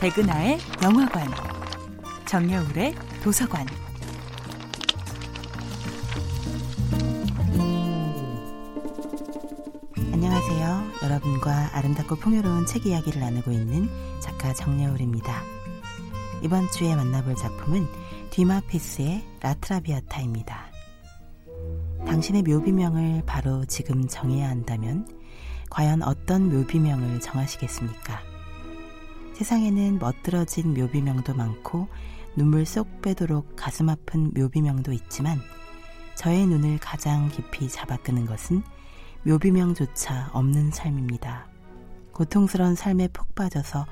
백은하의 영화관, 정여울의 도서관. 안녕하세요. 여러분과 아름답고 풍요로운 책 이야기를 나누고 있는 작가 정여울입니다. 이번 주에 만나볼 작품은 뒤마피스의 라트라비아타입니다. 당신의 묘비명을 바로 지금 정해야 한다면 과연 어떤 묘비명을 정하시겠습니까? 세상에는 멋들어진 묘비명도 많고 눈물 쏙 빼도록 가슴 아픈 묘비명도 있지만 저의 눈을 가장 깊이 잡아끄는 것은 묘비명조차 없는 삶입니다. 고통스러운 삶에 푹 빠져서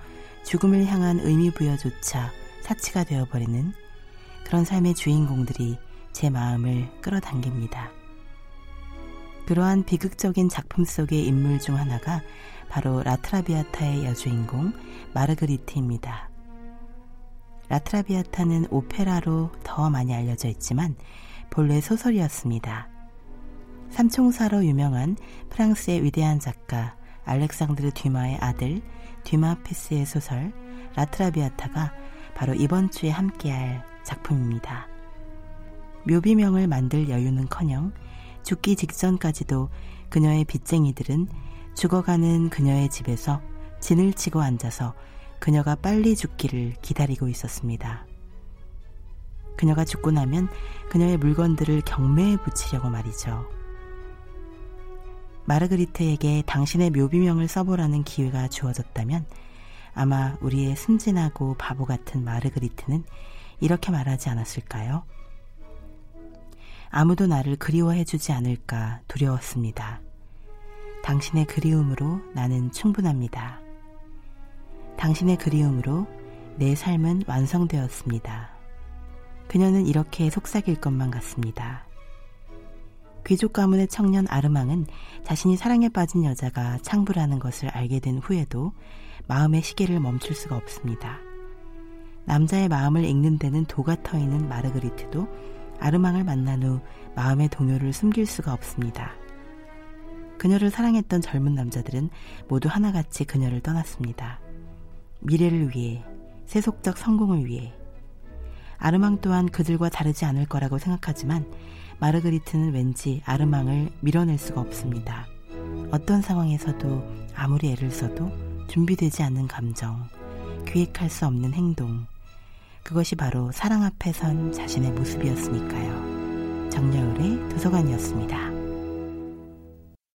죽음을 향한 의미부여조차 사치가 되어버리는 그런 삶의 주인공들이 제 마음을 끌어당깁니다. 그러한 비극적인 작품 속의 인물 중 하나가 바로 라트라비아타의 여주인공 마르그리트입니다. 라트라비아타는 오페라로 더 많이 알려져 있지만 본래 소설이었습니다. 삼총사로 유명한 프랑스의 위대한 작가 알렉상드르 듀마의 아들 듀마 피스의 소설 라트라비아타가 바로 이번 주에 함께할 작품입니다. 묘비명을 만들 여유는커녕 죽기 직전까지도 그녀의 빚쟁이들은 죽어가는 그녀의 집에서 진을 치고 앉아서 그녀가 빨리 죽기를 기다리고 있었습니다. 그녀가 죽고 나면 그녀의 물건들을 경매에 붙이려고 말이죠. 마르그리트에게 당신의 묘비명을 써보라는 기회가 주어졌다면 아마 우리의 순진하고 바보 같은 마르그리트는 이렇게 말하지 않았을까요? 아무도 나를 그리워해주지 않을까 두려웠습니다. 당신의 그리움으로 나는 충분합니다. 당신의 그리움으로 내 삶은 완성되었습니다. 그녀는 이렇게 속삭일 것만 같습니다. 귀족 가문의 청년 아르망은 자신이 사랑에 빠진 여자가 창부라는 것을 알게 된 후에도 마음의 시계를 멈출 수가 없습니다. 남자의 마음을 읽는 데는 도가 터이는 마르그리트도 아르망을 만난 후 마음의 동요를 숨길 수가 없습니다. 그녀를 사랑했던 젊은 남자들은 모두 하나같이 그녀를 떠났습니다. 미래를 위해, 세속적 성공을 위해. 아르망 또한 그들과 다르지 않을 거라고 생각하지만 마르그리트는 왠지 아르망을 밀어낼 수가 없습니다. 어떤 상황에서도 아무리 애를 써도 준비되지 않는 감정, 기획할 수 없는 행동, 그것이 바로 사랑 앞에 선 자신의 모습이었으니까요. 정여울의 도서관이었습니다.